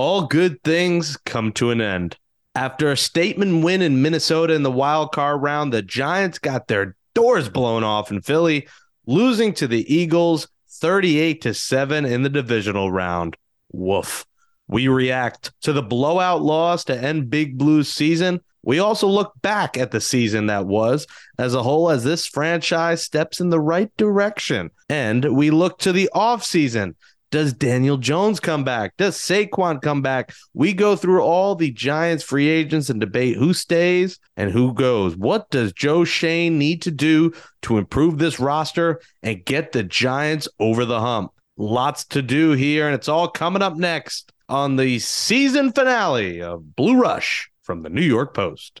all good things come to an end. After a statement win in Minnesota in the wild card round, the Giants got their doors blown off in Philly, losing to the Eagles 38 to 7 in the divisional round. Woof. We react to the blowout loss to end Big Blue's season. We also look back at the season that was as a whole as this franchise steps in the right direction. And we look to the offseason does Daniel Jones come back? Does Saquon come back? We go through all the Giants free agents and debate who stays and who goes. What does Joe Schoen need to do to improve this roster and get the Giants over the hump? Lots to do here, and it's all coming up next on the season finale of Blue Rush from the New York Post.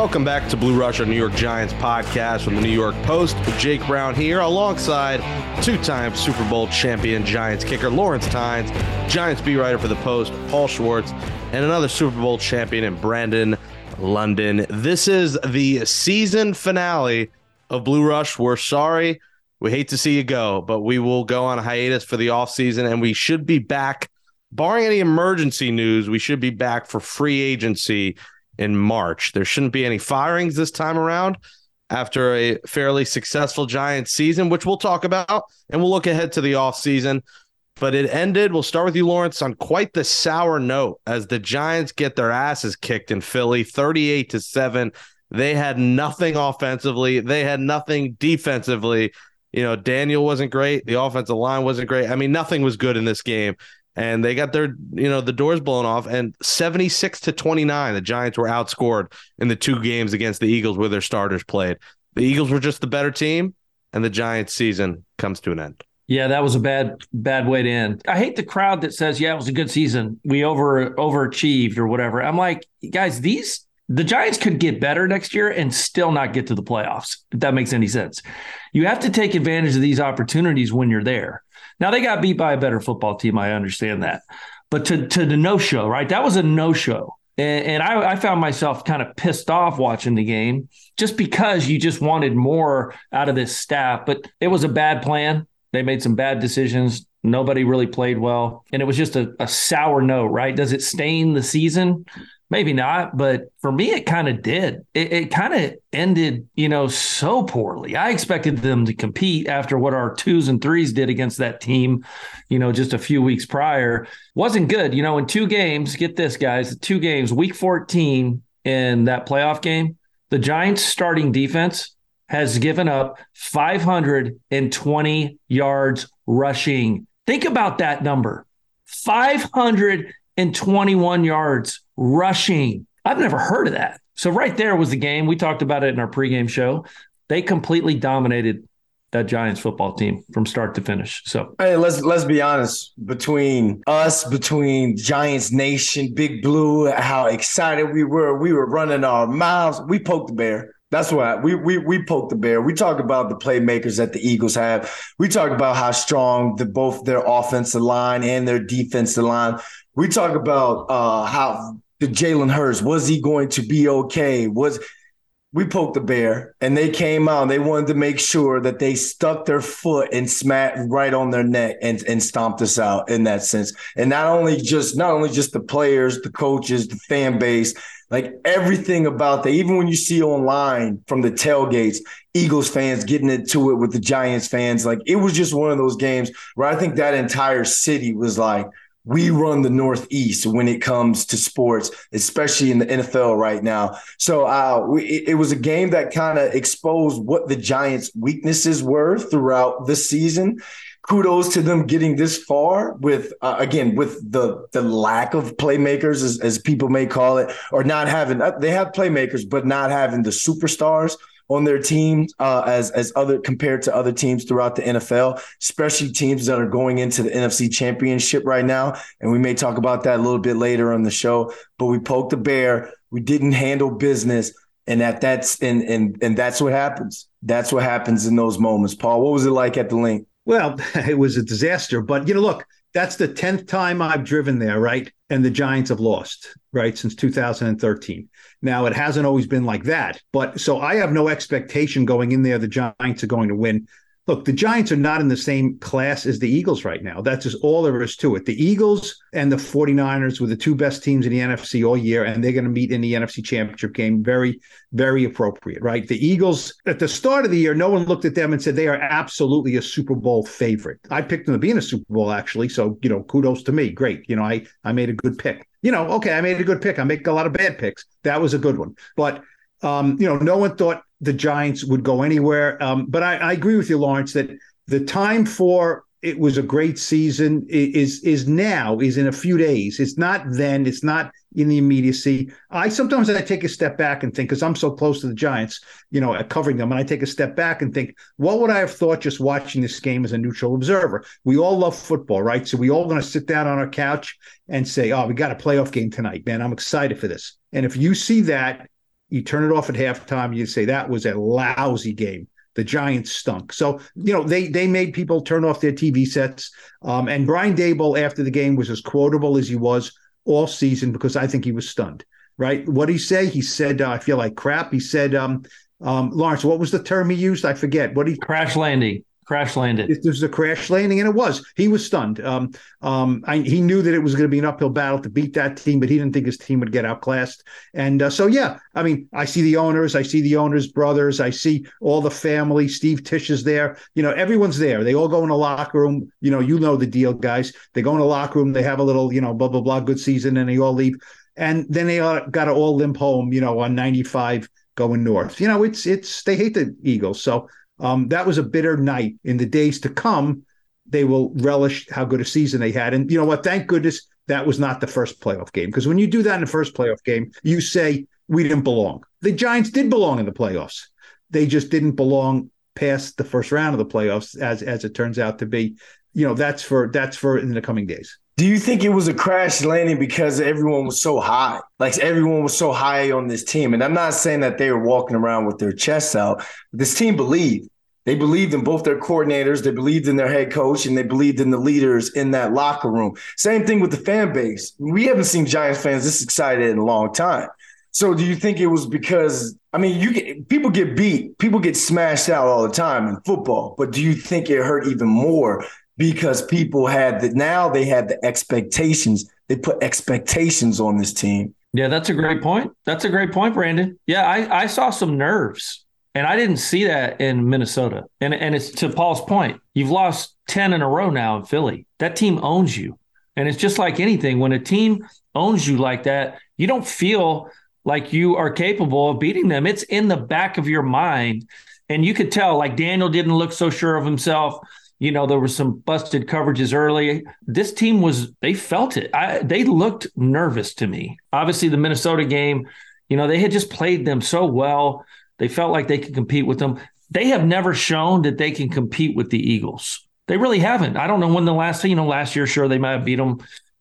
Welcome back to Blue Rush, our New York Giants podcast from the New York Post. Jake Brown here, alongside two-time Super Bowl champion Giants kicker Lawrence Tynes, Giants beat writer for the Post Paul Schwartz, and another Super Bowl champion in Brandon London. This is the season finale of Blue Rush. We're sorry. We hate to see you go, but we will go on a hiatus for the offseason, and we should be back, barring any emergency news, we should be back for free agency in March. There shouldn't be any firings this time around after a fairly successful Giants season, which we'll talk about, and we'll look ahead to the offseason. But it ended, we'll start with you, Lawrence, on quite the sour note as the Giants get their asses kicked in Philly 38 to 7. They had nothing offensively, they had nothing defensively. You know, Daniel wasn't great. The offensive line wasn't great. I mean, nothing was good in this game and they got their you know the doors blown off and 76 to 29 the giants were outscored in the two games against the eagles where their starters played. The eagles were just the better team and the giants season comes to an end. Yeah that was a bad bad way to end. I hate the crowd that says yeah it was a good season. We over overachieved or whatever. I'm like guys these the Giants could get better next year and still not get to the playoffs, if that makes any sense. You have to take advantage of these opportunities when you're there. Now they got beat by a better football team. I understand that, but to to the no show, right? That was a no show, and, and I, I found myself kind of pissed off watching the game just because you just wanted more out of this staff. But it was a bad plan. They made some bad decisions. Nobody really played well, and it was just a, a sour note, right? Does it stain the season? Maybe not, but for me, it kind of did. It, it kind of ended, you know, so poorly. I expected them to compete after what our twos and threes did against that team, you know, just a few weeks prior. Wasn't good. You know, in two games, get this, guys, two games, week 14 in that playoff game, the Giants starting defense has given up 520 yards rushing. Think about that number 521 yards rushing. I've never heard of that. So right there was the game. We talked about it in our pregame show. They completely dominated that Giants football team from start to finish. So hey, let's let's be honest. Between us, between Giants Nation, Big Blue, how excited we were. We were running our mouths. We poked the bear. That's why we we we poked the bear. We talk about the playmakers that the Eagles have. We talk about how strong the both their offensive line and their defensive line. We talk about uh, how the Jalen Hurts was he going to be okay? Was we poked the bear and they came out they wanted to make sure that they stuck their foot and smacked right on their neck and, and stomped us out in that sense. And not only just not only just the players, the coaches, the fan base, like everything about that, even when you see online from the tailgates, Eagles fans getting into it with the Giants fans, like it was just one of those games where I think that entire city was like, we run the Northeast when it comes to sports, especially in the NFL right now. So uh, we, it was a game that kind of exposed what the Giants' weaknesses were throughout the season. Kudos to them getting this far with uh, again with the the lack of playmakers, as, as people may call it, or not having uh, they have playmakers, but not having the superstars on their team uh, as as other compared to other teams throughout the NFL, especially teams that are going into the NFC Championship right now. And we may talk about that a little bit later on the show. But we poked the bear. We didn't handle business, and that that's and and and that's what happens. That's what happens in those moments. Paul, what was it like at the Linc? Well, it was a disaster. But you know, look, that's the tenth time I've driven there, right? And the Giants have lost, right, since 2013. Now, it hasn't always been like that, but so I have no expectation going in there the Giants are going to win. Look, the Giants are not in the same class as the Eagles right now. That's just all there is to it. The Eagles and the 49ers were the two best teams in the NFC all year, and they're going to meet in the NFC Championship game. Very, very appropriate, right? The Eagles, at the start of the year, no one looked at them and said they are absolutely a Super Bowl favorite. I picked them to be in a Super Bowl, actually. So, you know, kudos to me. Great. You know, I, I made a good pick you know, okay, I made a good pick. I make a lot of bad picks. That was a good one. But um, you know, no one thought the Giants would go anywhere. Um, but I, I, agree with you, Lawrence, that the time for it was a great season is is now is in a few days. It's not then. It's not in the immediacy. I sometimes I take a step back and think because I'm so close to the Giants, you know, covering them, and I take a step back and think, what would I have thought just watching this game as a neutral observer? We all love football, right? So we all going to sit down on our couch and say, oh, we got a playoff game tonight, man. I'm excited for this. And if you see that, you turn it off at halftime. You say that was a lousy game. The Giants stunk. So you know they they made people turn off their TV sets. Um, and Brian Daboll after the game was as quotable as he was all season because I think he was stunned. Right? What did he say? He said, uh, "I feel like crap." He said, um, um, "Lawrence, what was the term he used? I forget. What he crash landing." Crash landed. It was a crash landing, and it was. He was stunned. Um, um, I, he knew that it was going to be an uphill battle to beat that team, but he didn't think his team would get outclassed. And uh, so, yeah, I mean, I see the owners, I see the owners' brothers, I see all the family. Steve Tisch is there. You know, everyone's there. They all go in the locker room. You know, you know the deal, guys. They go in the locker room. They have a little, you know, blah blah blah, good season, and they all leave. And then they got to all limp home. You know, on ninety five going north. You know, it's it's they hate the Eagles, so um, that was a bitter night. In the days to come, they will relish how good a season they had. And you know what? Thank goodness that was not the first playoff game. Because when you do that in the first playoff game, you say we didn't belong. The Giants did belong in the playoffs. They just didn't belong past the first round of the playoffs, as as it turns out to be. You know, that's for that's for in the coming days. Do you think it was a crash landing because everyone was so high? Like everyone was so high on this team. And I'm not saying that they were walking around with their chests out. This team believed. They believed in both their coordinators, they believed in their head coach, and they believed in the leaders in that locker room. Same thing with the fan base. We haven't seen Giants fans this excited in a long time. So do you think it was because I mean you get people get beat, people get smashed out all the time in football, but do you think it hurt even more because people had that now they had the expectations. They put expectations on this team. Yeah, that's a great point. That's a great point, Brandon. Yeah, I, I saw some nerves. And I didn't see that in Minnesota. And and it's to Paul's point. You've lost 10 in a row now in Philly. That team owns you. And it's just like anything. When a team owns you like that, you don't feel like you are capable of beating them. It's in the back of your mind. And you could tell, like Daniel didn't look so sure of himself. You know, there were some busted coverages early. This team was, they felt it. I, they looked nervous to me. Obviously, the Minnesota game, you know, they had just played them so well. They felt like they could compete with them. They have never shown that they can compete with the Eagles. They really haven't. I don't know when the last, you know, last year, sure, they might have beat them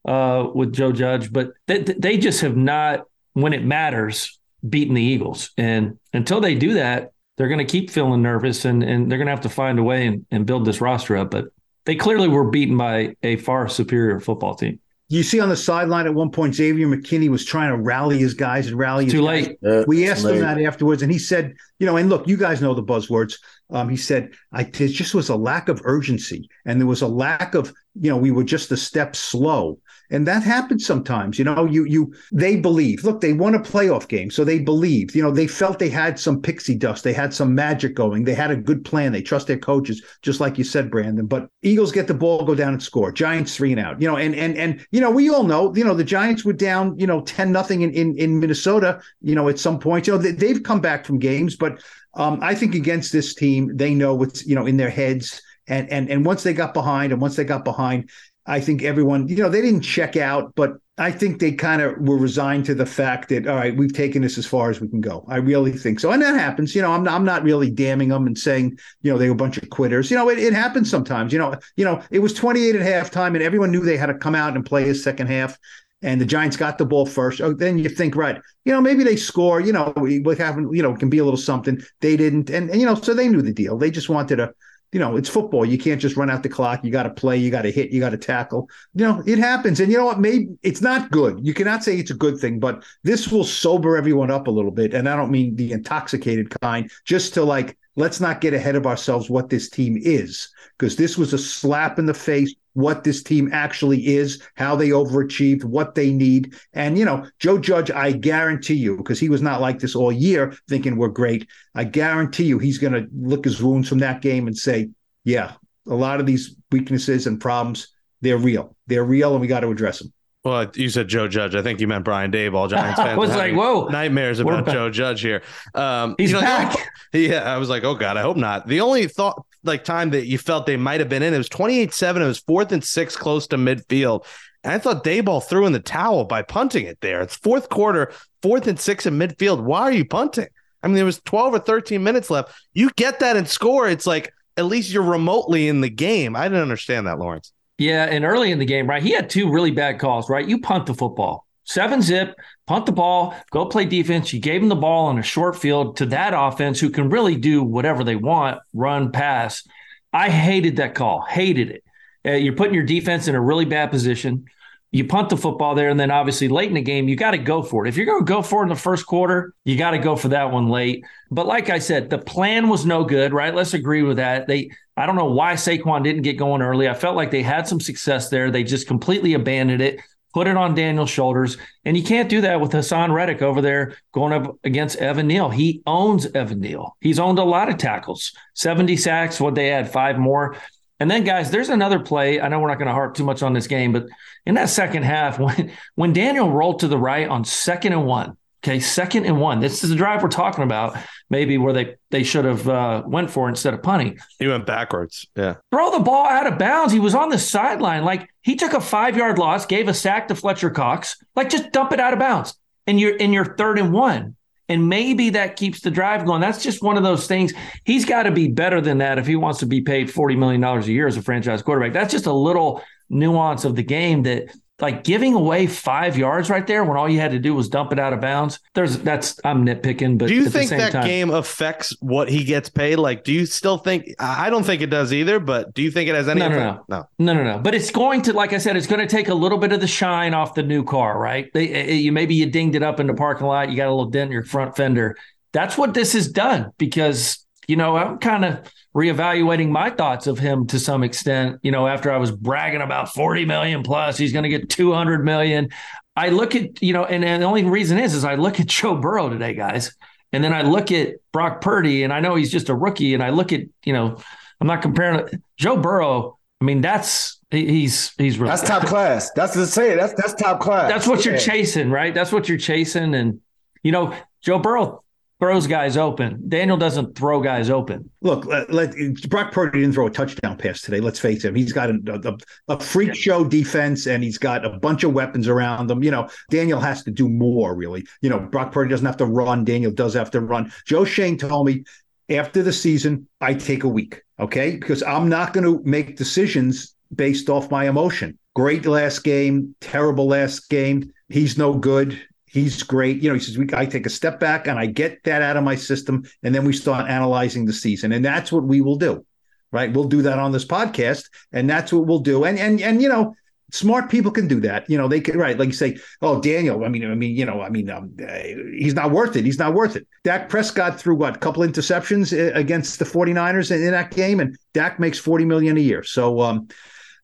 uh, with Joe Judge, but they, they just have not, when it matters, beaten the Eagles. And until they do that, they're going to keep feeling nervous and, and they're going to have to find a way and, and build this roster up. But they clearly were beaten by a far superior football team. You see on the sideline at one point, Xavier McKinney was trying to rally his guys and rally. His Too guys. late. Yeah, We asked late. him that afterwards, and he said, you know, and look, you guys know the buzzwords. Um, he said, I there just was a lack of urgency, and there was a lack of, you know, we were just a step slow. And that happens sometimes, you know. You you they believe. Look, they won a playoff game, so they believed. You know, they felt they had some pixie dust, they had some magic going, they had a good plan. They trust their coaches, just like you said, Brandon. But Eagles get the ball, go down and score. Giants three and out. You know, and and and you know, we all know, you know, the Giants were down, you know, ten nothing in, in in Minnesota. You know, at some point, you know, they, they've come back from games, but um, I think against this team, they know what's you know in their heads, and and and once they got behind, and once they got behind, I think everyone, you know, they didn't check out, but I think they kind of were resigned to the fact that all right, we've taken this as far as we can go. I really think so, and that happens. You know, I'm I'm not really damning them and saying you know they were a bunch of quitters. You know, it, it happens sometimes. You know, you know, it was 28 at halftime, and everyone knew they had to come out and play a second half. And the Giants got the ball first. Oh, then you think, right? You know, maybe they score. You know, what happened? You know, can be a little something. They didn't, and, and you know, so they knew the deal. They just wanted to you know, it's football. You can't just run out the clock. You got to play. You got to hit. You got to tackle. You know, it happens. And you know what? Maybe it's not good. You cannot say it's a good thing, but this will sober everyone up a little bit. And I don't mean the intoxicated kind, just to like, let's not get ahead of ourselves what this team is, because this was a slap in the face what this team actually is, how they overachieved, what they need. And, you know, Joe Judge, I guarantee you, because he was not like this all year thinking we're great, I guarantee you he's going to look his wounds from that game and say, yeah, a lot of these weaknesses and problems, they're real. They're real and we got to address them. Well, you said Joe Judge. I think you meant Brian Daboll. All Giants fans I was like, whoa. nightmares about. Joe Judge here. Um, He's you know, back. Yeah, I was like, oh god, I hope not. The only thought, like time that you felt they might have been in, it was twenty eight seven. It was fourth and six, close to midfield, and I thought Daboll threw in the towel by punting it there. It's fourth quarter, fourth and six in midfield. Why are you punting? I mean, there was twelve or thirteen minutes left. You get that and score. It's like at least you're remotely in the game. I didn't understand that, Lawrence. Yeah, and early in the game, right? He had two really bad calls, right? You punt the football. Seven zip, punt the ball, go play defense. You gave him the ball on a short field to that offense who can really do whatever they want, run, pass. I hated that call. Hated it. Uh, you're putting your defense in a really bad position. You punt the football there, and then obviously late in the game, you got to go for it. If you're going to go for it in the first quarter, you got to go for that one late. But like I said, the plan was no good, right? Let's agree with that. They, I don't know why Saquon didn't get going early. I felt like they had some success there. They just completely abandoned it, put it on Daniel's shoulders, and you can't do that with Haason Reddick over there going up against Evan Neal. He owns Evan Neal. He's owned a lot of tackles, 70 sacks. What they had, five more. And then, guys, there's another play. I know we're not going to harp too much on this game, but in that second half, when when Daniel rolled to the right on second and one, okay, second and one. This is the drive we're talking about, maybe where they they should have uh, went for instead of punting. He went backwards. Yeah. Throw the ball out of bounds. He was on the sideline, like he took a five yard loss, gave a sack to Fletcher Cox, like just dump it out of bounds, and you're in your third and one. And maybe that keeps the drive going. That's just one of those things. He's got to be better than that if he wants to be paid $40 million a year as a franchise quarterback. That's just a little nuance of the game that like giving away five yards right there when all you had to do was dump it out of bounds. There's that's I'm nitpicking, but do you at think the same that time, game affects what he gets paid? Like, do you still think? I don't think it does either. But do you think it has any? No, no, effect? no. No, no, no. But it's going to, like I said, it's going to take a little bit of the shine off the new car, right? They, eh, you maybe you dinged it up in the parking lot, you got a little dent in your front fender. That's what this has done because you know I'm kind of reevaluating my thoughts of him to some extent. You know, after I was bragging about 40 million plus, he's going to get 200 million. I look at you know, and, and the only reason is is I look at Joe Burrow today, guys, and then I look at Brock Purdy, and I know he's just a rookie, and I look at you know, I'm not comparing Joe Burrow. I mean, that's he's he's really That's top class. That's to say. That's that's top class. that's what you're chasing, right? That's what you're chasing. And, you know, Joe Burrow throws guys open. Daniel doesn't throw guys open. Look, let, let, Brock Purdy didn't throw a touchdown pass today. Let's face it. He's got a, a, a freak show defense and he's got a bunch of weapons around him. You know, Daniel has to do more, really. You know, Brock Purdy doesn't have to run. Daniel does have to run. Joe Schoen told me after the season, I take a week, okay? Because I'm not going to make decisions based off my emotion. Great last game, terrible last game. He's no good. He's great. You know, he says, we, I take a step back and I get that out of my system. And then we start analyzing the season. And that's what we will do, right? We'll do that on this podcast. And that's what we'll do. And, and, and, you know, Smart people can do that. You know, they can right, like you say, oh Daniel. I mean, I mean, you know, I mean, um, uh, he's not worth it. He's not worth it. Dak Prescott threw what couple interceptions uh, against the 49ers in, in that game, and Dak makes 40 million a year. So um,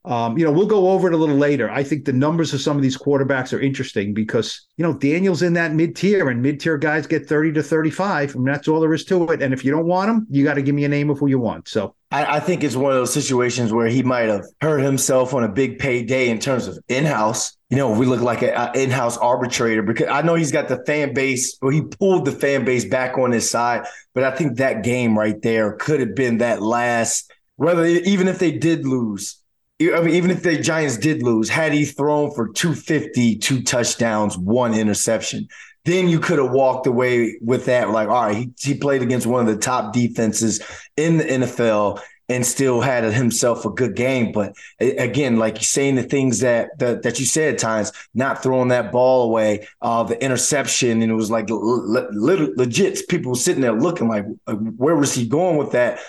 um, you know, we'll go over it a little later. I think the numbers of some of these quarterbacks are interesting because, you know, Daniel's in that mid tier and mid tier guys get 30 to 35. I mean, that's all there is to it. And if you don't want them, you got to give me a name of who you want. So I, I, think it's one of those situations where he might have hurt himself on a big payday in terms of in house. You know, we look like an in house arbitrator because I know he's got the fan base, or he pulled the fan base back on his side. But I think that game right there could have been that last, whether even if they did lose I mean, even if the Giants did lose, had he thrown for 250, two touchdowns, one interception, then you could have walked away with that. Like, all right, he, he played against one of the top defenses in the NFL and still had himself a good game. But again, like saying the things that that, that you said at times, not throwing that ball away, uh, the interception, and it was like le- le- legit. People sitting there looking like, where was he going with that?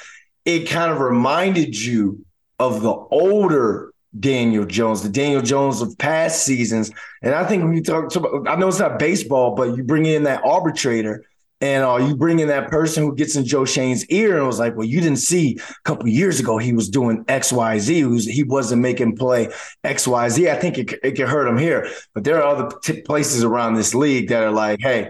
It kind of reminded you of the older Daniel Jones, the Daniel Jones of past seasons. And I think when you talk about, I know it's not baseball, but you bring in that arbitrator and uh, you bring in that person who gets in Joe Schoen's ear and was like, well, you didn't see a couple years ago he was doing X, Y, Z. He, was, he wasn't making play X, Y, Z. I think it, it could hurt him here. But there are other t- places around this league that are like, hey,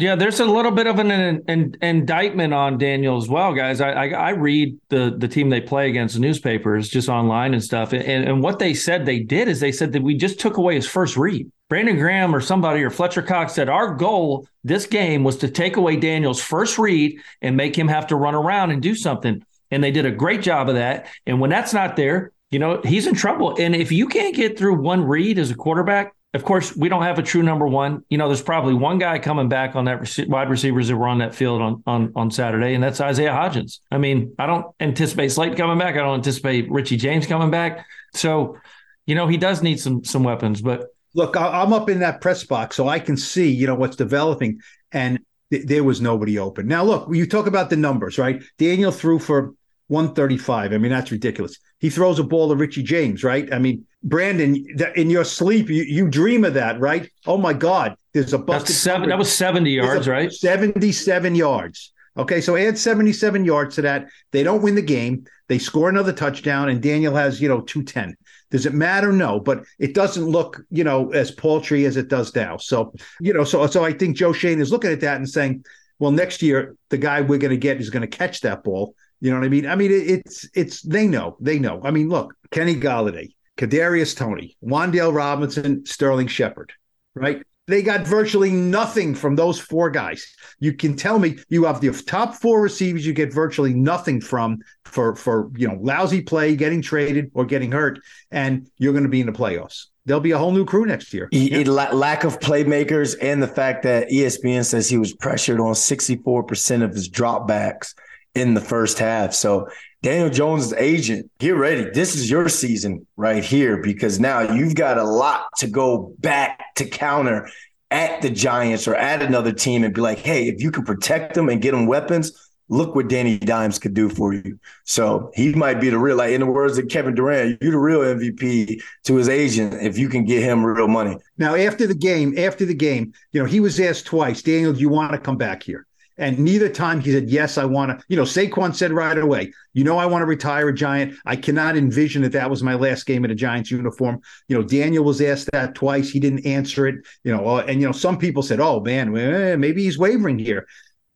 yeah, there's a little bit of an, an, an, indictment on Daniel as well, guys. I, I, I read the the team they play against the newspapers just online and stuff, and, and what they said they did is they said that we just took away his first read. Brandon Graham or somebody or Fletcher Cox said our goal this game was to take away Daniel's first read and make him have to run around and do something, and they did a great job of that. And when that's not there, you know he's in trouble. And if you can't get through one read as a quarterback, of course, we don't have a true number one. You know, there's probably one guy coming back on that rec- wide receivers that were on that field on, on on Saturday, and that's Isaiah Hodgins. I mean, I don't anticipate Slate coming back. I don't anticipate Richie James coming back. So, you know, he does need some some weapons. But look, I'm up in that press box, so I can see you know what's developing, and th- there was nobody open. Now, look, you talk about the numbers, right? Daniel threw for 135. I mean, that's ridiculous. He throws a ball to Richie James, right? I mean, Brandon, in your sleep, you, you dream of that, right? Oh my God, there's a busted. Seven, that was 70 yards, right? 77 yards. Okay, so add 77 yards to that. They don't win the game. They score another touchdown, and Daniel has, you know, 210. Does it matter? No, but it doesn't look, you know, as paltry as it does now. So, you know, so so I think Joe Schoen is looking at that and saying, well, next year the guy we're going to get is going to catch that ball. You know what I mean? I mean, it, it's it's they know they know. I mean, look, Kenny Golladay, Kadarius Toney, Wan'Dale Robinson, Sterling Shepard, right? They got virtually nothing from those four guys. You can tell me you have the top four receivers you get virtually nothing from for for you know lousy play, getting traded or getting hurt, and you're going to be in the playoffs. There'll be a whole new crew next year. yeah. lack of playmakers and the fact that ESPN says he was pressured on 64% of his dropbacks in the first half. So Daniel Jones' agent, get ready. This is your season right here because now you've got a lot to go back to counter at the Giants or at another team and be like, hey, if you can protect them and get them weapons, look what Danny Dimes could do for you. So he might be the real, like in the words of Kevin Durant, you're the real MVP to his agent if you can get him real money. Now, after the game, after the game, you know, he was asked twice, Daniel, do you want to come back here? And neither time he said, Yes, I want to. You know, Saquon said right away, You know, I want to retire a Giant. I cannot envision that that was my last game in a Giants uniform. You know, Daniel was asked that twice. He didn't answer it. You know, uh, and, you know, some people said, Oh, man, eh, maybe he's wavering here.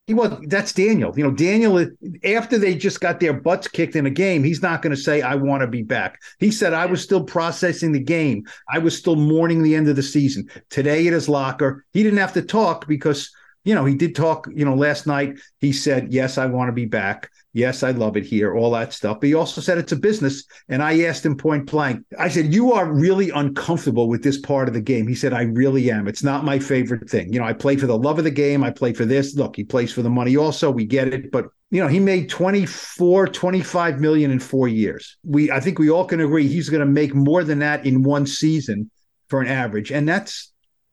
He was that's Daniel. You know, Daniel after they just got their butts kicked in a game, he's not going to say I want to be back. He said I was still processing the game. I was still mourning the end of the season. Today at his locker, he didn't have to talk because you know, he did talk, you know, last night. He said, Yes, I want to be back. Yes, I love it here, all that stuff. But he also said it's a business. And I asked him point blank, I said, You are really uncomfortable with this part of the game. He said, I really am. It's not my favorite thing. You know, I play for the love of the game. I play for this. Look, he plays for the money also. We get it. But you know, he made 24, 25 million in four years. We I think we all can agree he's going to make more than that in one season for an average. And that's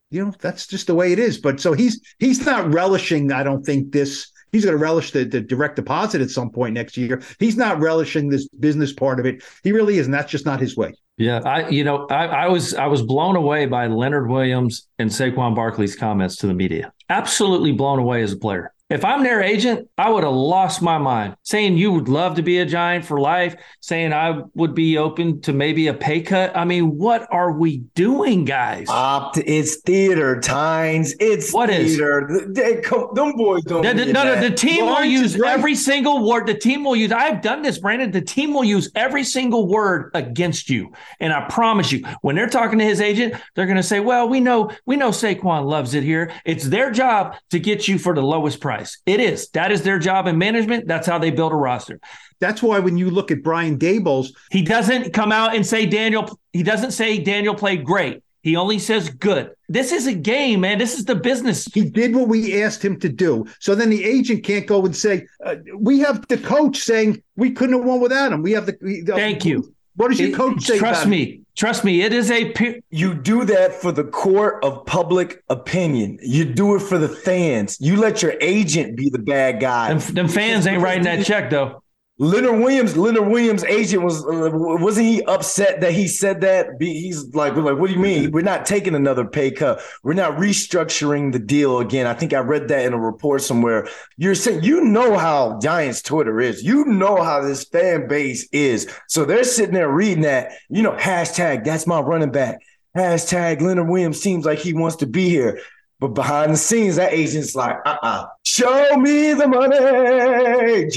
you know that's just the way it is. But so he's he's not relishing i don't think this he's going to relish the, the direct deposit at some point next year. He's not relishing this business part of it. He really isn't. That's just not his way. Yeah, I you know I, I was I was blown away by Leonard Williams and Saquon Barkley's comments to the media. Absolutely blown away as a player. If I'm their agent, I would have lost my mind. Saying you would love to be a giant for life, saying I would be open to maybe a pay cut. I mean, what are we doing, guys? Opt, it's theater, Tynes. It's What is? theater. They, come, them boys don't. The, the- no, no, the team will Lawrence is use right. every single word. The team will use. I've done this, Brandon. The team will use every single word against you, and I promise you, when they're talking to his agent, they're going to say, "Well, we know, we know Saquon loves it here. It's their job to get you for the lowest price. It is. That is their job in management. That's how they build a roster. That's why when you look at Brian Daboll's, He doesn't come out and say Daniel. He doesn't say Daniel played great. He only says good. This is a game, man. This is the business. he did what we asked him to do. So then the agent can't go and say, uh, "We have the coach saying we couldn't have won without him." We have the. Thank you. What does your coach say? trust about it? me. Trust me. It is a. pe- You do that for the court of public opinion. You do it for the fans. You let your agent be the bad guy. Them, them fans ain't writing that check though. Leonard Williams, Leonard Williams' agent was uh, wasn't he upset that he said that? He's like, we're like, what do you mean? We're not taking another pay cut. We're not restructuring the deal again. I think I read that in a report somewhere. You're saying you know how Giants Twitter is. You know how this fan base is. So they're sitting there reading that. You know, hashtag that's my running back. Hashtag Leonard Williams seems like he wants to be here. But behind the scenes, that agent's like, uh-uh. Show me the money,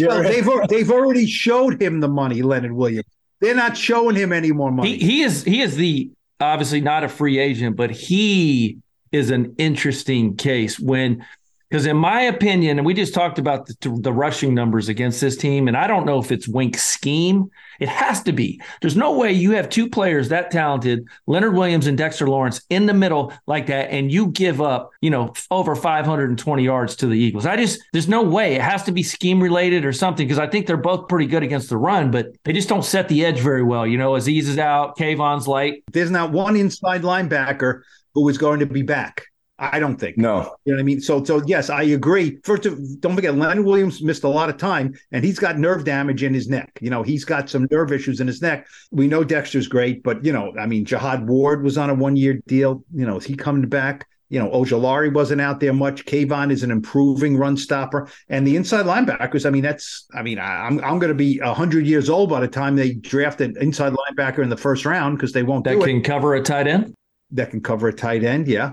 Well, they've they've already showed him the money, Leonard Williams. They're not showing him any more money. He he is he is the obviously not a free agent, but he is an interesting case when because in my opinion, and we just talked about the, the rushing numbers against this team, and I don't know if it's Wink's scheme. It has to be. There's no way you have two players that talented, Leonard Williams and Dexter Lawrence, in the middle like that, and you give up, you know, over 520 yards to the Eagles. I just there's no way. It has to be scheme related or something because I think they're both pretty good against the run, but they just don't set the edge very well. You know, Azeez is out, Kayvon's light. There's not one inside linebacker who is going to be back. I don't think. no. You know what I mean? So, so yes, I agree. First, of, don't forget, Leonard Williams missed a lot of time, and he's got nerve damage in his neck. You know, he's got some nerve issues in his neck. We know Dexter's great, but you know, I mean, Jihad Ward was on a one-year deal. You know, is he coming back? You know, Ojulari wasn't out there much. Kayvon is an improving run stopper, and the inside linebackers. I mean, that's. I mean, I, I'm I'm going to be hundred years old by the time they draft an inside linebacker in the first round because they won't that can it. cover a tight end. That can cover a tight end. Yeah.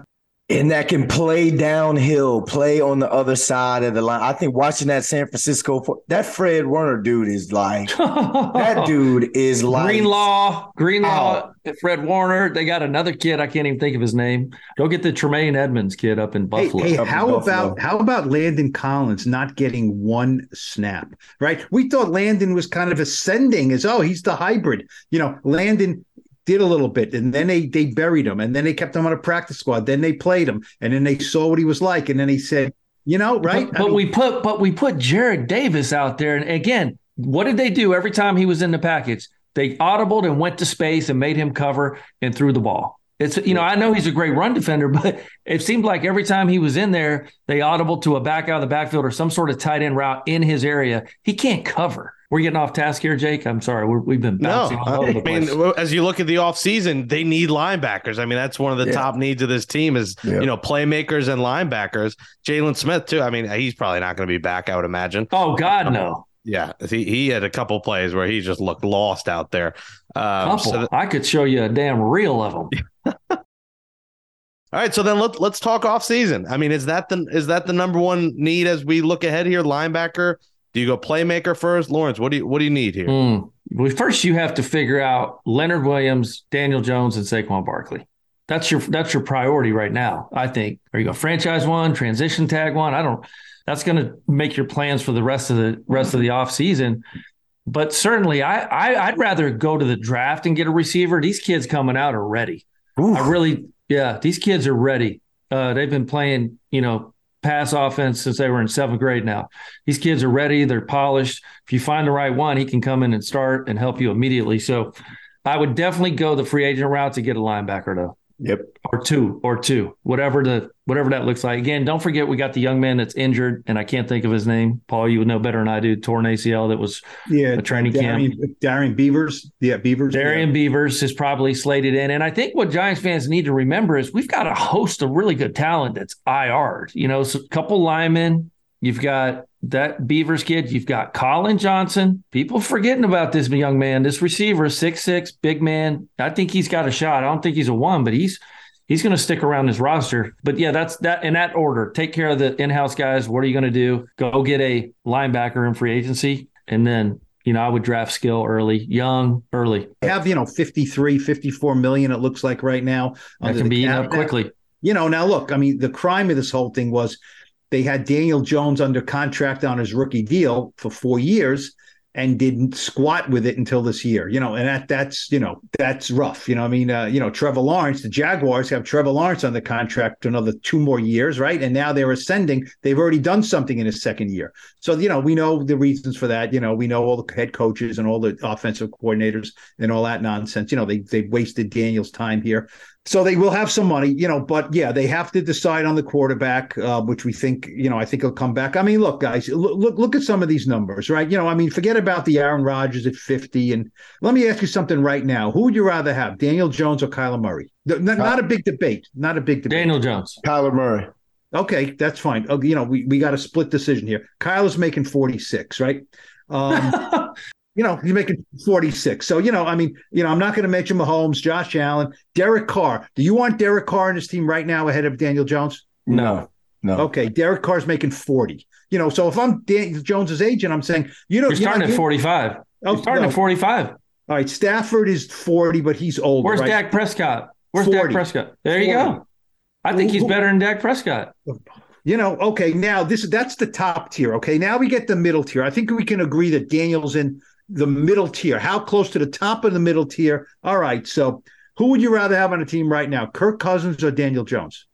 And that can play downhill, play on the other side of the line. I think watching that San Francisco, for, that Fred Warner dude is like that dude is like Greenlaw, Greenlaw, Ow. Fred Warner. They got another kid. I can't even think of his name. Go get the Tremaine Edmunds kid up in Buffalo. hey, Up in how Buffalo. about how about Landon Collins not getting one snap? Right? We thought Landon was kind of ascending as oh, he's the hybrid. You know, Landon did a little bit and then they they buried him and then they kept him on a practice squad. Then they played him and then they saw what he was like and then he said, you know, right? But, but mean, we put but we put Jarrad Davis out there, and again, what did they do every time he was in the package? They audibled and went to space and made him cover and threw the ball. It's you know I know he's a great run defender, but it seemed like every time he was in there, they audible to a back out of the backfield or some sort of tight end route in his area. He can't cover. We're getting off task here, Jake. I'm sorry. We're, we've been No, bouncing all over I the mean, place. well, as you look at the offseason, they need linebackers. I mean, that's one of the Yeah. top needs of this team is, Yeah. you know, playmakers and linebackers. Jaylon Smith, too. I mean, he's probably not going to be back, I would imagine. oh God, no. Yeah. He, he had a couple plays where he just looked lost out there. Um, Couple. so I could show you a damn reel of them. all right. So then let, let's talk offseason. I mean, is that the is that the number one need as we look ahead here? Linebacker? Do you go playmaker first? Lawrence, what do you what do you need here? Hmm. Well, first you have to figure out Leonard Williams, Daniel Jones, and Saquon Barkley. That's your that's your priority right now. I think. Are you go franchise one, transition tag one? I don't. That's going to make your plans for the rest of the rest of the off season. But certainly, I, I I'd rather go to the draft and get a receiver. These kids coming out are ready. Oof. I really, yeah, these kids are ready. Uh, they've been playing, you know, pass offense since they were in seventh grade now. These kids are ready. They're polished. If you find the right one, he can come in and start and help you immediately. So I would definitely go the free agent route to get a linebacker, though. Yep. or two or two, whatever the whatever that looks like. Again, don't forget we got the young man that's injured, and I can't think of his name. Paul, you would know better than I do. Torn ACL that was Yeah, A training camp. Darrian, Darrian Beavers. Yeah, Beavers. Darrian Beavers is probably slated in. And I think what Giants fans need to remember is we've got a host of really good talent that's IR'd. You know, so a couple linemen. You've got that Beavers kid. You've got Collin Johnson. People forgetting about this young man, this receiver, six six, big man. I think he's got a shot. I don't think he's a one, but he's he's going to stick around his roster. But yeah, that's that in that order. Take care of the in-house guys. What are you going to do? Go get a linebacker in free agency, and then you know I would draft skill early, young, early. have you know 53 54 million it looks like right now That can be eaten up quickly. you know now look i mean the crime of this whole thing was they had daniel jones under contract on his rookie deal for four years and didn't squat with it until this year. You know and that that's you know that's rough. You know i mean uh, you know trevor lawrence the jaguars have trevor lawrence on the contract another two more years right? And now they're ascending. They've already done something in his second year. So you know we know the reasons for that. You know we know all the head coaches and all the offensive coordinators and all that nonsense. You know they they wasted daniel's time here so they will have some money, you know, but yeah, they have to decide on the quarterback, uh, which we think, you know, I think he'll come back. I mean, look, guys, look, look, look at some of these numbers, right? You know, I mean, forget about the Aaron Rodgers at 50. And let me ask you something right now. Who would you rather have, Daniel Jones or Kyler Murray? Not, not a big debate. Not a big debate. Daniel Jones. Kyler Murray. Okay, that's fine. Oh, you know, we, we got a split decision here. Kyler's making 46, right? Um, you know, he's making 46. So, you know, I mean, you know, I'm not going to mention Mahomes, Josh Allen, Derek Carr. Do you want Derek Carr in his team right now ahead of Daniel Jones? No. No. Okay, Derek Carr's making 40. You know, so if I'm Daniel Jones's agent, I'm saying, you know, You're starting know, at 45. Oh, You're starting no. at 45. All right, Stafford is 40, but he's older. Where's right? Dak Prescott? Where's Dak Prescott? There you go. I think he's better than Dak Prescott. You know, okay, now this that's the top tier. Okay, now we get the middle tier. I think we can agree that Daniel's in the middle tier. How close to the top of the middle tier? All right, so who would you rather have on a team right now, Kirk Cousins or Daniel Jones?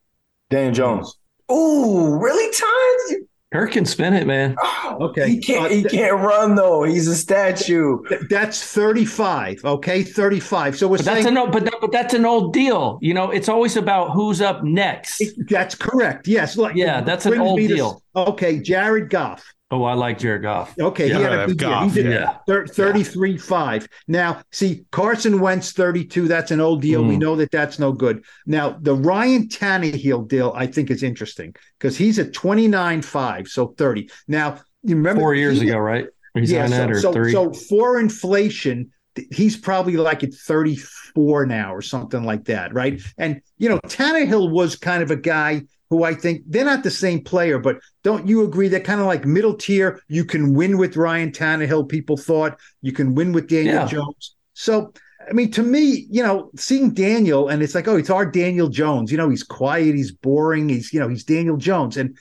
Daniel Jones. Ooh, really, Tynes? Kirk can spin it, man. Okay. He can't. Uh, he th- can't run though. He's a statue. Th- That's 35. Okay, 35. So we're But that's saying an old, but, that- but that's an old deal. You know, it's always about who's up next. that's correct. Yes. Like, Yeah, that's an brings old me to- deal. okay, Jared Goff. Oh, I like Jared Goff. Okay, Yeah, he had I a have good year. Goff, He did yeah. thir- 33 5. Now, see, Carson Wentz 32, that's an old deal. We Mm. know that that's no good. Now, the Ryan Tannehill deal, I think, is interesting because he's at 29 5, so 30. Now, you remember Four years he- ago, right? He's yeah, on that or so, so, three. so for inflation, he's probably like at 34 now or something like that, right? And, you know, Tannehill was kind of a guy who I think they're not the same player, but don't you agree? They're kind of like middle tier. You can win with Ryan Tannehill, people thought. You can win with Daniel Yeah. Jones. So, I mean, to me, you know, seeing Daniel and it's like, oh, it's our Daniel Jones. You know, he's quiet, he's boring, he's, you know, he's Daniel Jones. And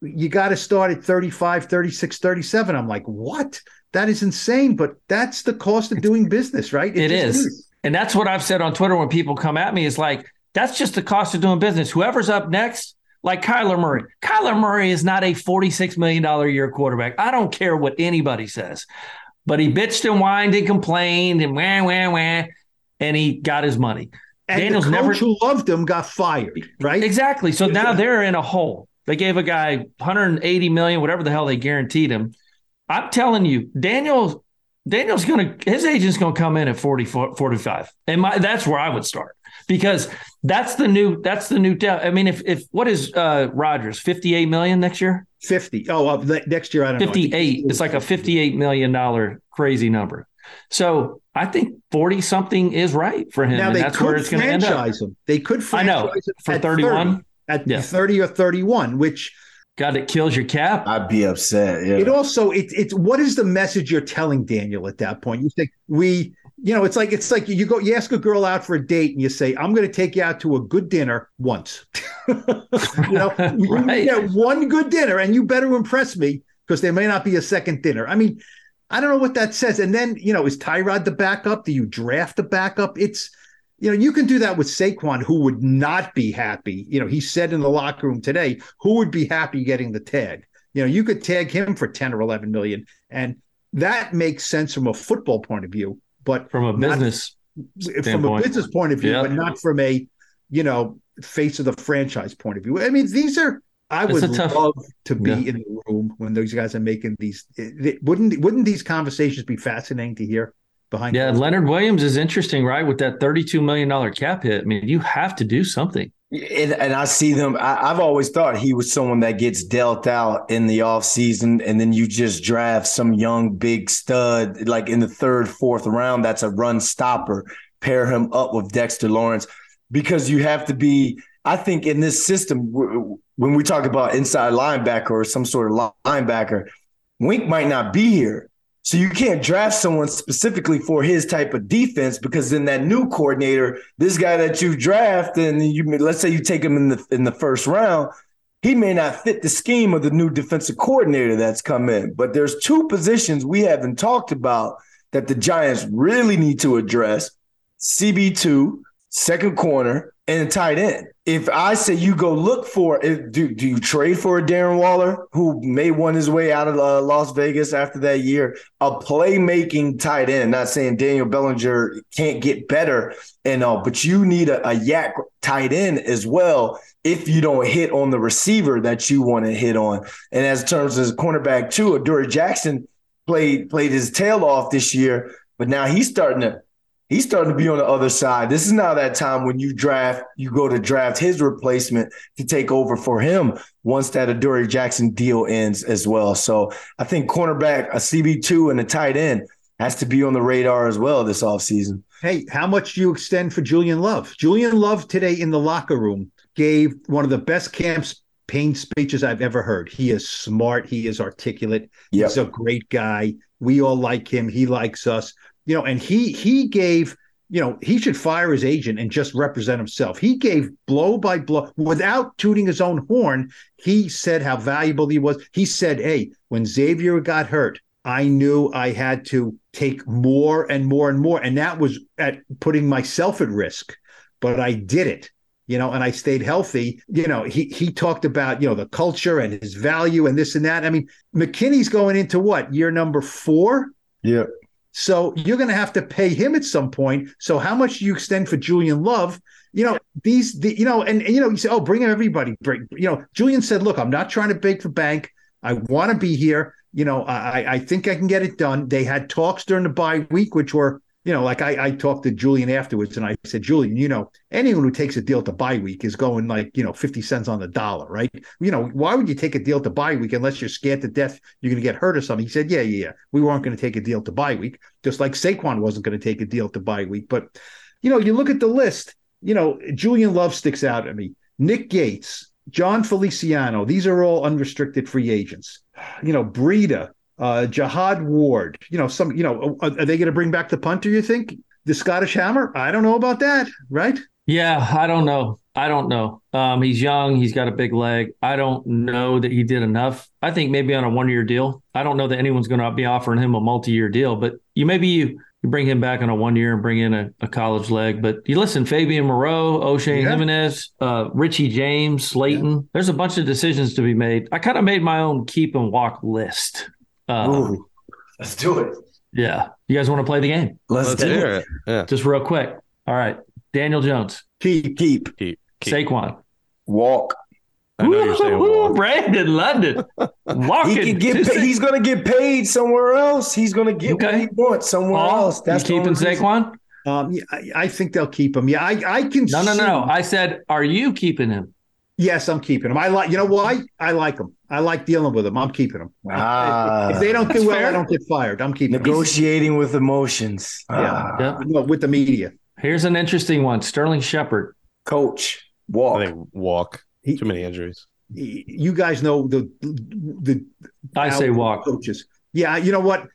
you got to start at 35, 36, 37. I'm like, what? That is insane. But that's the cost of doing business, right? It just is. And that's what I've said on Twitter when people come at me is like, that's just the cost of doing business. Whoever's up next, like Kyler Murray. Kyler Murray is not a $46 million a year quarterback. I don't care what anybody says. But he bitched and whined and complained and wah, wah, wah, and he got his money. And Daniel's the coach never- who loved him got fired, right? Exactly. So now they're in a hole. They gave a guy 180 million, whatever the hell they guaranteed him. I'm telling you, Daniel, Daniel's gonna his agent's gonna come in at 40, 45. And my that's where I would start. Because that's the new that's the new deal. I mean, if if what is uh Rodgers, 58 million next year? 50. Oh, uh, next year, I don't know. 58. It's like a 58 million dollar crazy number. So I think 40 something is right for him. Now and they that's where it's gonna end up. franchise him. They could franchise I know, him for at 31. 30, at Yeah. 30 or 31, which God, it kills your cap. I'd be upset. Yeah. it also it, it's what is the message you're telling Daniel at that point? You think we, you know, it's like it's like you go you ask a girl out for a date and you say, I'm gonna take you out to a good dinner once. you know, you get one good dinner and you better impress me because there may not be a second dinner. I mean, I don't know what that says. And then, you know, is Tyrod the backup? Do you draft the backup? It's you know, you can do that with Saquon, who would not be happy. You know, he said in the locker room today, who would be happy getting the tag? You know, you could tag him for 10 or 11 million. And that makes sense from a football point of view, but from a not- business from a business point of view, Yeah. but not from a you know, face of the franchise point of view. I mean, these are I It's would tough- love to be Yeah. in the room when those guys are making these. Eh, it- wouldn't wouldn't these conversations be fascinating to hear behind? Yeah, closed Leonard Williams is interesting, right? With that $32 million cap hit. I mean, you have to do something. And, and I see them. I, I've always thought he was someone that gets dealt out in the offseason, and then you just draft some young big stud like in the third, fourth round. That's a run stopper. Pair him up with Dexter Lawrence because you have to be. I think in this system, when we talk about inside linebacker or some sort of linebacker, Wink might not be here. So you can't draft someone specifically for his type of defense because then that new coordinator, this guy that you draft, and you let's say you take him in the in the first round, he may not fit the scheme of the new defensive coordinator that's come in. But there's two positions we haven't talked about that the Giants really need to address: CB2, second corner, and a tight end. If I say you go look for it, do, do you trade for a Darren Waller who may won his way out of uh, Las Vegas after that year? A playmaking tight end. Not saying Daniel Bellinger can't get better and all, but you need a, a YAC tight end as well if you don't hit on the receiver that you want to hit on. And as terms as cornerback too, Adoree Jackson played played his tail off this year, but now he's starting to he's starting to be on the other side. This is now that time when you draft, you go to draft his replacement to take over for him once that Adoree Jackson deal ends as well. So I think cornerback, a CB2 and a tight end has to be on the radar as well this offseason. Hey, how much do you extend for Julian Love? Julian Love today in the locker room gave one of the best campaign speeches I've ever heard. He is smart. He is articulate. Yep. He's a great guy. We all like him. He likes us. You know, and he he gave, you know, he should fire his agent and just represent himself. He gave blow by blow without tooting his own horn. He said how valuable he was. He said, "Hey, when Xavier got hurt, I knew I had to take more and more and more. And that was at putting myself at risk. But I did it, you know, and I stayed healthy. You know, he he talked about, you know, the culture and his value and this and that. I mean, McKinney's going into what, year number four? Yeah. So you're going to have to pay him at some point. So how much do you extend for Julian Love? You know these, the, you know, and, and you know you say, oh, bring everybody. Bring, you know, Julian said, look, I'm not trying to beg the bank. I want to be here. You know, I I think I can get it done. They had talks during the bye week, which were, you know, like I I talked to Julian afterwards, and I said, Julian, you know, anyone who takes a deal to bye week is going like you know fifty cents on the dollar, right? You know, why would you take a deal to bye week unless you're scared to death you're going to get hurt or something? He said, yeah, yeah, yeah. We weren't going to take a deal to bye week, just like Saquon wasn't going to take a deal to bye week. But you know, you look at the list. You know, Julian Love sticks out at me. Nick Gates, Jon Feliciano. These are all unrestricted free agents. You know, Breida, uh, Jihad Ward. You know, some. You know, are, are they going to bring back the punter? You think the Scottish Hammer? I don't know about that. Right? Yeah, I don't know. I don't know. Um, he's young. He's got a big leg. I don't know that he did enough. I think maybe on a one-year deal. I don't know that anyone's going to be offering him a multi-year deal, but you maybe you, you bring him back on a one year and bring in a, a college leg. But you listen, Fabian Moreau, Oshane Yeah. Ximines, uh, Richie James, Slayton. There's a bunch of decisions to be made. I kind of made my own keep and walk list. Uh, Ooh, let's do it. yeah. You guys want to play the game? Let's, Let's do it. it. Yeah. Just real quick. All right. Daniel Jones, Keep. Keep, Keep, keep. Saquon. walk. I know you're saying walk. Brandon London. Walking. He can get. to Paid, he's gonna get paid somewhere else. He's gonna get what Okay. he wants somewhere Paul, else. That's keeping the only reason. Saquon? Um, yeah, I, I think they'll keep him. Yeah, I, I can. No, no, see- no, no. I said, are you keeping him? Yes, I'm keeping them. I like. You know why? I like them. I like dealing with them. I'm keeping them. Ah. if they don't do well, fair. I don't get fired. I'm keeping him. Negotiating with emotions. Yeah. Ah. Yeah. No, with the media. Here's an interesting one. Sterling Shepard. Coach, walk. I think walk. He- Too many injuries. You guys know the the. I say walk. Coaches. Yeah, you know what?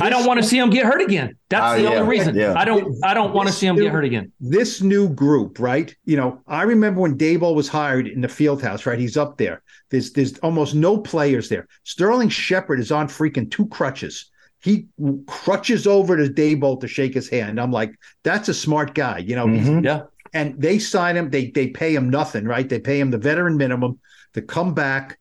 I don't want to see him get hurt again. That's Ah, the yeah, only reason. yeah. I don't. I don't want to see him get hurt again. this new group, right? You know, I remember when Daboll was hired in the field house, right? He's up there. There's there's almost no players there. Sterling Shepard is on freaking two crutches. He crutches over to Daboll to shake his hand. I'm like, that's a smart guy. You know, he's Mhm. Yeah. and they sign him. They they pay him nothing, right? They pay him the veteran minimum to come back.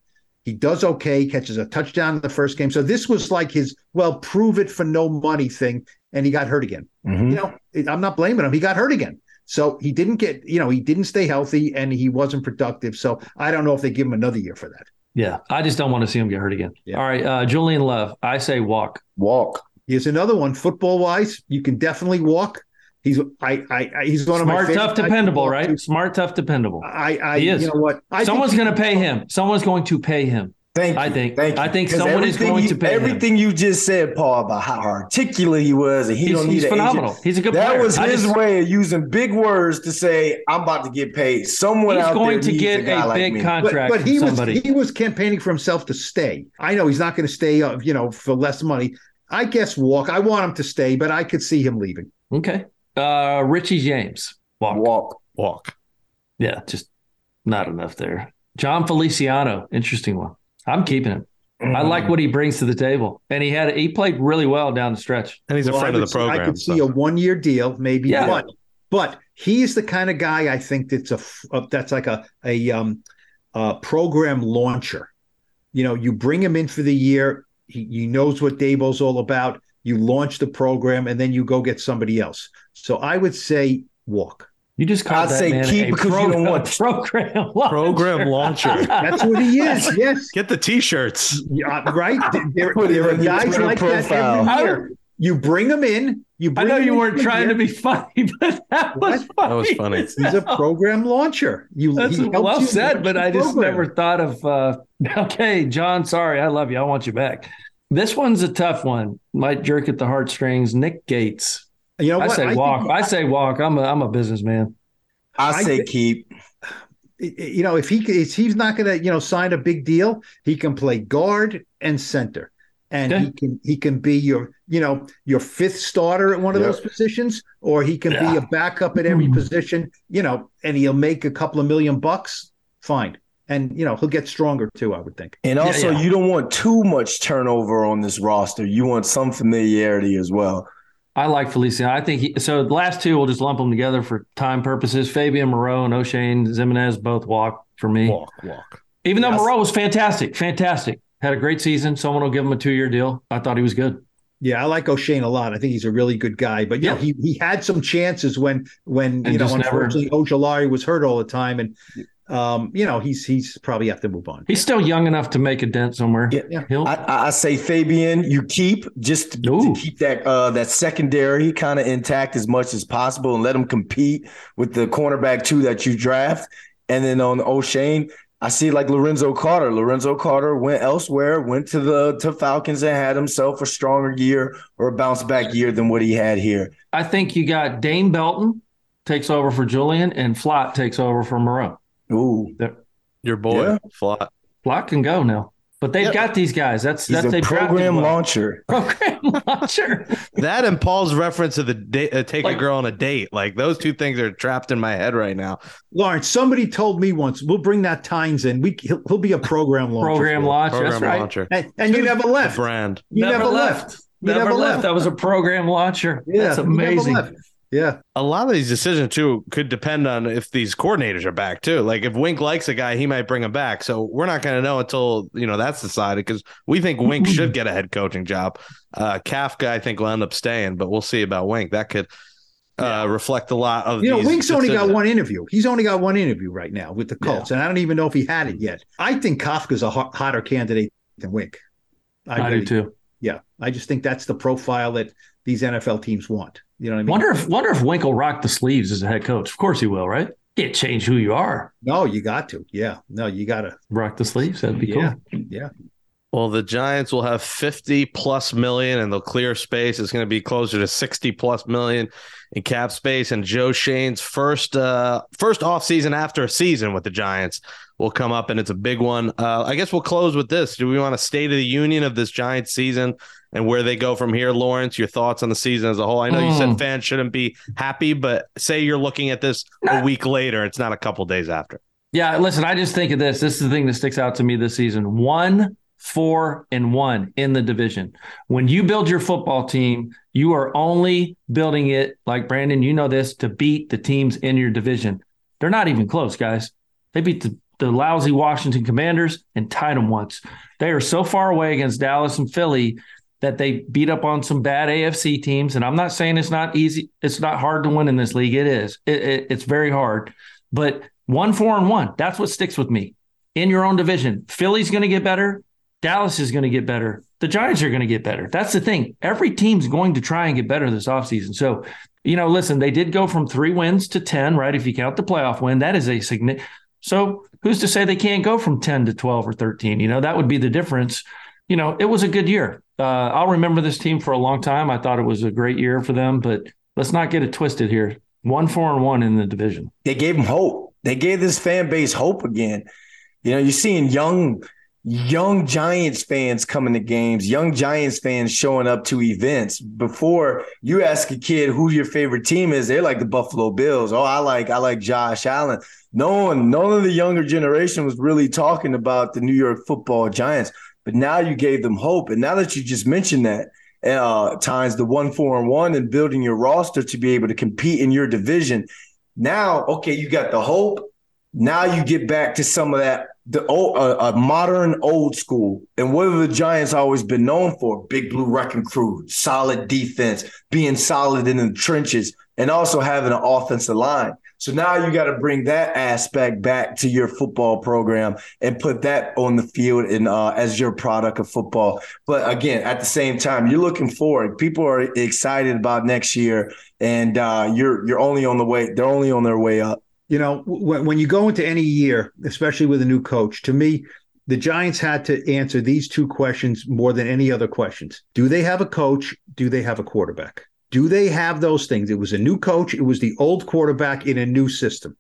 He does okay, catches a touchdown in the first game. So this was like his well, prove it for no money thing, and he got hurt again. Mhm. You know, I'm not blaming him. He got hurt again. So he didn't get, you know, he didn't stay healthy and he wasn't productive. So I don't know if they give him another year for that. Yeah, I just don't want to see him get hurt again. Yeah. All right, uh, Julian Love, I say walk. Walk. Here's another one. Football wise, you can definitely walk. He's I I, I he's one of my Smart, tough, dependable, walk right? to. Smart, tough, dependable. I I He is. you know what? I think Someone's going to pay him. Someone's going to pay him. Thank you. I think- Thank you. I think 'Cause someone is everything going you- to pay him. Everything you just said, Paul, about how articulate he was, and he He's, don't need he's an phenomenal. agent. He's a good That player. was I his just- way of using big words to say, "I'm about to get paid." Someone He's out going there to get a, a like big me. but, contract but he from was he was campaigning for himself to stay. I know he's not going to stay, uh, you know, for less money. I guess walk. I want him to stay, but I could see him leaving. okay. Uh, Richie James, walk. Walk. Walk. Yeah, just not enough there. Jon Feliciano, interesting one. I'm keeping him. I Mm. like what he brings to the table, and he had he played really well down the stretch. And he's a Well, I friend of would the see- program. I could see a one year deal, maybe, Yeah. but but he's the kind of guy I think that's a that's like a a um a program launcher. You know, you bring him in for the year. He, he knows what Daboll's all about. You launch the program, and then you go get somebody else. So I would say walk. You just called I'd that say man keep a because you program, don't want- program launcher. Program launcher. That's what he is. Yes, Get the t-shirts. Yeah, right. There, there are guys Twitter like that profile. every year. You bring them in. You I know you weren't trying year. to be funny, but that was What? funny. That was funny. He's a program launcher. You That's he helps well you said, but I just program. never thought of. Uh, okay, John, sorry, I love you. I want you back. This one's a tough one. Might jerk at the heartstrings. Nick Gates. You know I what? say think walk. he- I say walk. I'm a I'm a businessman. I I say thi- keep. you know, if he if he's not going to, you know, sign a big deal, he can play guard and center, and Okay. he can he can be your, you know, your fifth starter at one of Yeah. those positions, or he can Yeah. be a backup at every hmm. position, you know, and he'll make a couple of million bucks. Fine, and you know he'll get stronger too. I would think. And also, yeah. you don't want too much turnover on this roster. You want some familiarity as well. I like Feliciano. I think he, so. The last two, we'll just lump them together for time purposes. Fabian Moreau and Oshane Ximines both walk for me. Walk, walk. Even though Yes. Moreau was fantastic, fantastic, had a great season. Someone will give him a two year deal. I thought he was good. Yeah, I like Oshane a lot. I think he's a really good guy. But you know, Yeah. he he had some chances when when And you know just never- unfortunately Ojulari was hurt all the time, and um, you know he's he's probably have to move on. He's still young enough to make a dent somewhere. Yeah. Yeah. He'll, I, I I say Fabian, you keep just to, to keep that uh, that secondary kind of intact as much as possible and let him compete with the cornerback two that you draft. And then on Oshane, I see like Lorenzo Carter. Lorenzo Carter went elsewhere, went to the to Falcons and had himself a stronger year or a bounce back year than what he had here. I think you got Dane Belton takes over for Julian, and Flott takes over for Moreau. Ooh, Your boy, Yeah. Flott. Flott can go now, but they've Yeah. got these guys. That's he's that's a program launcher. program launcher. That and Paul's reference to the da- uh, take Like- a girl on a date. Like those two things are trapped in my head right now. Lawrence, somebody told me once, we'll bring that Tynes in. We he'll, he'll be a program launcher. program launcher. Program That's right. launcher. And, and you never The left. brand. You never, left. You Never, never left. left. That was a program launcher. Yeah, That's you never amazing. Left. Yeah. A lot of these decisions too could depend on if these coordinators are back too. Like if Wink likes a guy, he might bring him back. So we're not going to know until you know that's decided because we think Wink should get a head coaching job. Uh, Kafka, I think, will end up staying, but we'll see about Wink. That could uh, reflect a lot of You know, these Wink's only got one interview. He's only got one interview right now with the Colts, and I don't even know if he had it yet. I think Kafka's a hot, hotter candidate than Wink. I, really- do too. Yeah, I just think that's the profile that these NFL teams want. You know what I mean? Wonder if wonder if Wink will rock the sleeves as a head coach. Of course he will, right? Can't change who you are. No, you got to. Yeah, no, you got to. Rock the sleeves. That'd be Yeah, cool. yeah. Well, the Giants will have 50 plus million and they'll clear space. It's going to be closer to 60 plus million in cap space. And Joe Schoen's first uh first offseason after a season with the Giants will come up and it's a big one. Uh I guess we'll close with this. Do we want a state of the union of this Giants season and where they go from here, Lawrence? Your thoughts on the season as a whole? I know you said Mm. fans shouldn't be happy, but say you're looking at this a week later, it's not a couple days after. Yeah, listen, I just think of this. This is the thing that sticks out to me this season. One, four, and one in the division. When you build your football team, you are only building it, like Brandon, you know this, to beat the teams in your division. They're not even close, guys. They beat the, the lousy Washington Commanders and tied them once. They are so far away against Dallas and Philly. that they beat up on some bad AFC teams. And I'm not saying it's not easy, it's not hard to win in this league. It is. It, it, it's very hard. But one, four, and one, that's what sticks with me. In your own division, Philly's going to get better. Dallas is going to get better. The Giants are going to get better. That's the thing. Every team's going to try and get better this offseason. So, you know, listen, they did go from three wins to 10, right? If you count the playoff win, that is a significant. So, who's to say they can't go from 10 to 12 or 13? You know, that would be the difference. You know, it was a good year. Uh, I'll remember this team for a long time. I thought it was a great year for them, but let's not get it twisted here. One, four, and one in the division. They gave them hope. They gave this fan base hope again. You know, you're seeing young young Giants fans coming to games, young Giants fans showing up to events. Before you ask a kid who your favorite team is, they're like the Buffalo Bills. Oh, I like I like Josh Allen. No one, none of the younger generation was really talking about the New York Football Giants. But now you gave them hope, and now that you just mentioned that, uh, times the one four and one and building your roster to be able to compete in your division. Now, okay, you got the hope. Now you get back to some of that the old, uh, a modern old school. And what have the Giants always been known for? Big Blue Wrecking Crew, solid defense, being solid in the trenches, and also having an offensive line. So now you got to bring that aspect back to your football program and put that on the field and uh, as your product of football. But again, at the same time, you're looking forward. People are excited about next year, and uh, you're you're only on the way. They're only on their way up you know, when, when you go into any year, especially with a new coach, to me, the Giants had to answer these two questions more than any other questions. Do they have a coach? Do they have a quarterback? Do they have those things? It was a new coach. It was the old quarterback in a new system.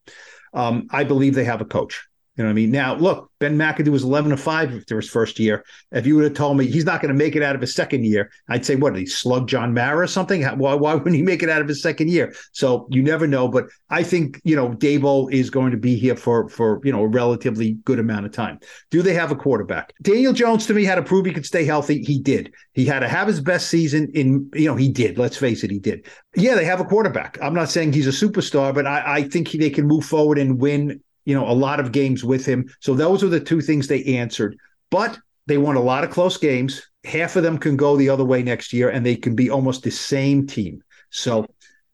Um, I believe they have a coach. You know what I mean? Now, look, Ben McAdoo was 11 to 5 after his first year. If you would have told me he's not going to make it out of his second year, I'd say, what, did he slug John Mara or something? Why, why wouldn't he make it out of his second year? So you never know. But I think, you know, Daboll is going to be here for, for you know, a relatively good amount of time. Do they have a quarterback? Daniel Jones, to me, had to prove he could stay healthy. He did. He had to have his best season in, you know, he did. Let's face it, he did. Yeah, they have a quarterback. I'm not saying he's a superstar, but I, I think he, they can move forward and win you know, a lot of games with him. So those are the two things they answered. But they won a lot of close games. Half of them can go the other way next year, and they can be almost the same team. So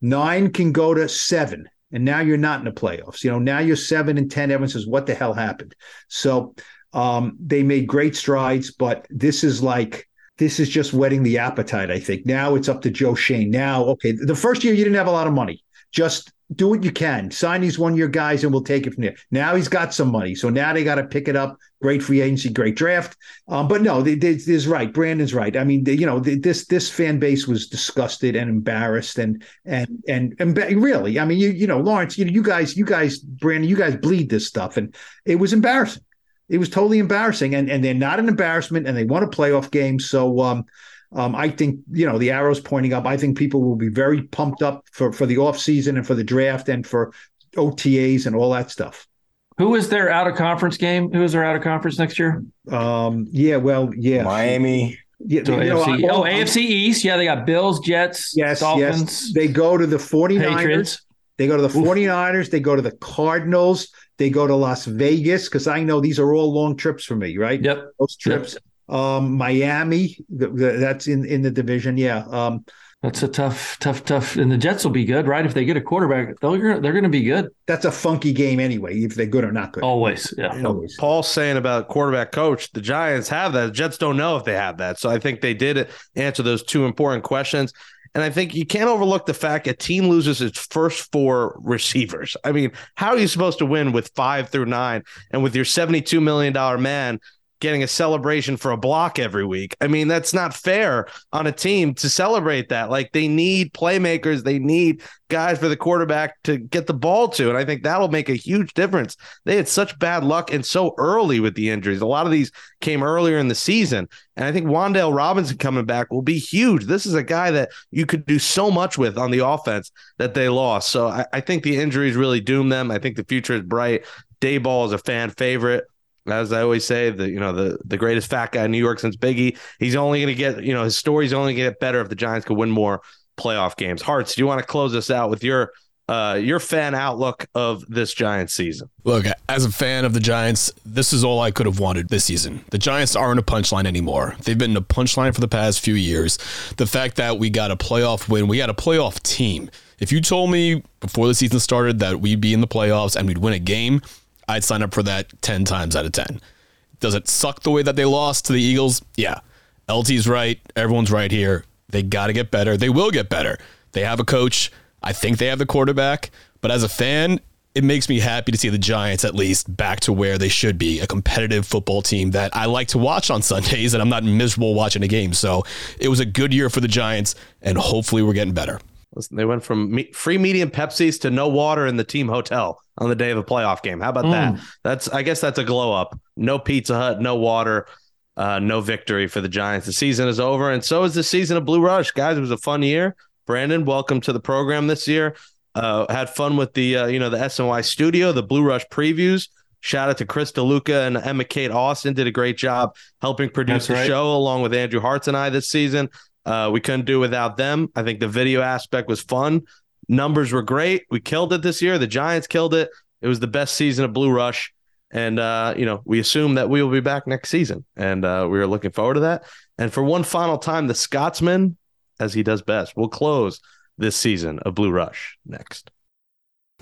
nine can go to seven. And now you're not in the playoffs. You know, now you're seven and 10. Everyone says, what the hell happened? So um, they made great strides, but this is like, this is just whetting the appetite, I think. Now it's up to Joe Schoen. Now, okay, the first year you didn't have a lot of money. Just do what you can. Sign these one year guys and we'll take it from there. Now he's got some money. So now they got to pick it up. Great free agency, great draft. Um, but no, this is right. Brandon's right. I mean, they, you know, this this fan base was disgusted and embarrassed and and and and really, I mean, you you know, Lawrence, you you guys, you guys, Brandon, you guys bleed this stuff, and it was embarrassing. It was totally embarrassing, and and they're not an embarrassment, and they won a playoff game. So um, um, I think you know the arrows pointing up. I think people will be very pumped up for for the off season and for the draft and for OTAs and all that stuff. Who is their out of conference game? Who is their out of conference next year? Um, yeah, well, yeah, Miami. Yeah, so AFC, know, oh, AFC East. Yeah, they got Bills, Jets, yes, Dolphins. Yes. They go to the 49ers. Patriots. They go to the 49ers. Oof. They go to the Cardinals. They go to Las Vegas because I know these are all long trips for me, right? Yep. Those trips. Yep. Um, Miami, that's in in the division. Yeah. Um, that's a tough, tough, tough. And the Jets will be good, right? If they get a quarterback, they're they're going to be good. That's a funky game anyway, if they're good or not good. Always, yeah. Always. Paul's saying about quarterback coach. The Giants have that. The Jets don't know if they have that. So I think they did answer those two important questions. And I think you can't overlook the fact a team loses its first four receivers. I mean, how are you supposed to win with five through nine and with your $72 million man getting a celebration for a block every week. I mean, that's not fair on a team to celebrate that. Like they need playmakers, they need guys for the quarterback to get the ball to. And I think that'll make a huge difference. They had such bad luck and so early with the injuries. A lot of these came earlier in the season. And I think Wan'Dale Robinson coming back will be huge. This is a guy that you could do so much with on the offense that they lost. So I, I think the injuries really doomed them. I think the future is bright. Daboll is a fan favorite as I always say, the you know the the greatest fat guy in New York since Biggie. He's only going to get you know his story's only going to get better if the Giants could win more playoff games. Hartz, do you want to close us out with your uh, your fan outlook of this Giants season. Look, as a fan of the Giants, this is all I could have wanted this season. The Giants aren't a punchline anymore. They've been a punchline for the past few years. The fact that we got a playoff win, we got a playoff team. If you told me before the season started that we'd be in the playoffs and we'd win a game, I'd sign up for that 10 times out of 10. Does it suck the way that they lost to the Eagles? Yeah. LT's right. Everyone's right here. They got to get better. They will get better. They have a coach. I think they have the quarterback. But as a fan, it makes me happy to see the Giants at least back to where they should be a competitive football team that I like to watch on Sundays, and I'm not miserable watching a game. So it was a good year for the Giants, and hopefully we're getting better. Listen, they went from me- free medium Pepsis to no water in the team hotel on the day of a playoff game. How about mm. that? That's I guess that's a glow up. No Pizza Hut, no water, uh, no victory for the Giants. The season is over, and so is the season of Blue Rush, guys. It was a fun year. Brandon, welcome to the program this year. Uh, had fun with the uh, you know the SNY studio, the Blue Rush previews. Shout out to Chris DeLuca and Emma Kate Austin did a great job helping produce That's the right. show along with Andrew Hartz and I this season. Uh, we couldn't do without them. I think the video aspect was fun. Numbers were great. We killed it this year. The Giants killed it. It was the best season of Blue Rush. And, uh, you know, we assume that we will be back next season. And uh, we are looking forward to that. And for one final time, the Scotsman, as he does best, will close this season of Blue Rush next.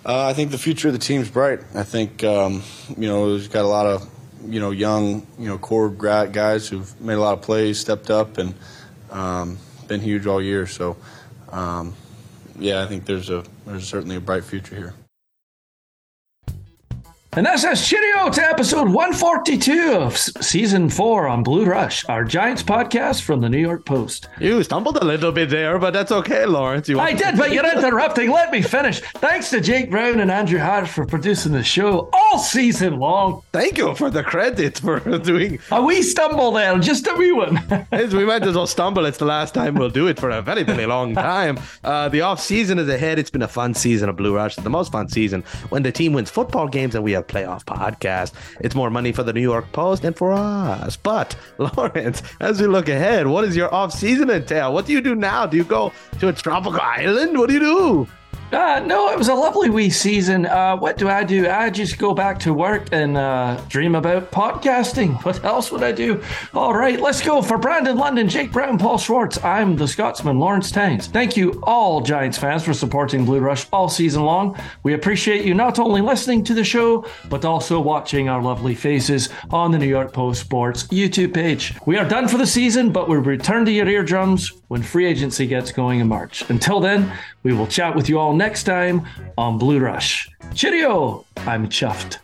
Uh, I think the future of the team's bright. I think, um, you know, we've got a lot of, you know, young, you know, core guys who've made a lot of plays, stepped up, and – um, been huge all year. So, um, yeah, I think there's a there's certainly a bright future here. And that says cheerio to episode 142 of season four on Blue Rush, our Giants podcast from the New York Post. You stumbled a little bit there, but that's okay, Lawrence. You I did, but you're interrupting. Let me finish. Thanks to Jake Brown and Andrew Hartz for producing the show all season long. Thank you for the credit for doing a wee stumble there, just a wee one. we might as well stumble. It's the last time we'll do it for a very, very long time. Uh, the off season is ahead. It's been a fun season of Blue Rush, the most fun season when the team wins football games and we have playoff podcast. It's more money for the New York Post and for us. But Lawrence, as we look ahead, what does your off season entail? What do you do now? Do you go to a tropical island? What do you do? Uh, no, it was a lovely wee season. Uh, what do I do? I just go back to work and uh, dream about podcasting. What else would I do? All right, let's go. For Brandon London, Jake Brown, Paul Schwartz, I'm the Scotsman, Lawrence Tynes. Thank you, all Giants fans, for supporting Blue Rush all season long. We appreciate you not only listening to the show, but also watching our lovely faces on the New York Post Sports YouTube page. We are done for the season, but we return to your eardrums when free agency gets going in March. Until then, we will chat with you all next time on Blue Rush. Cheerio! I'm chuffed.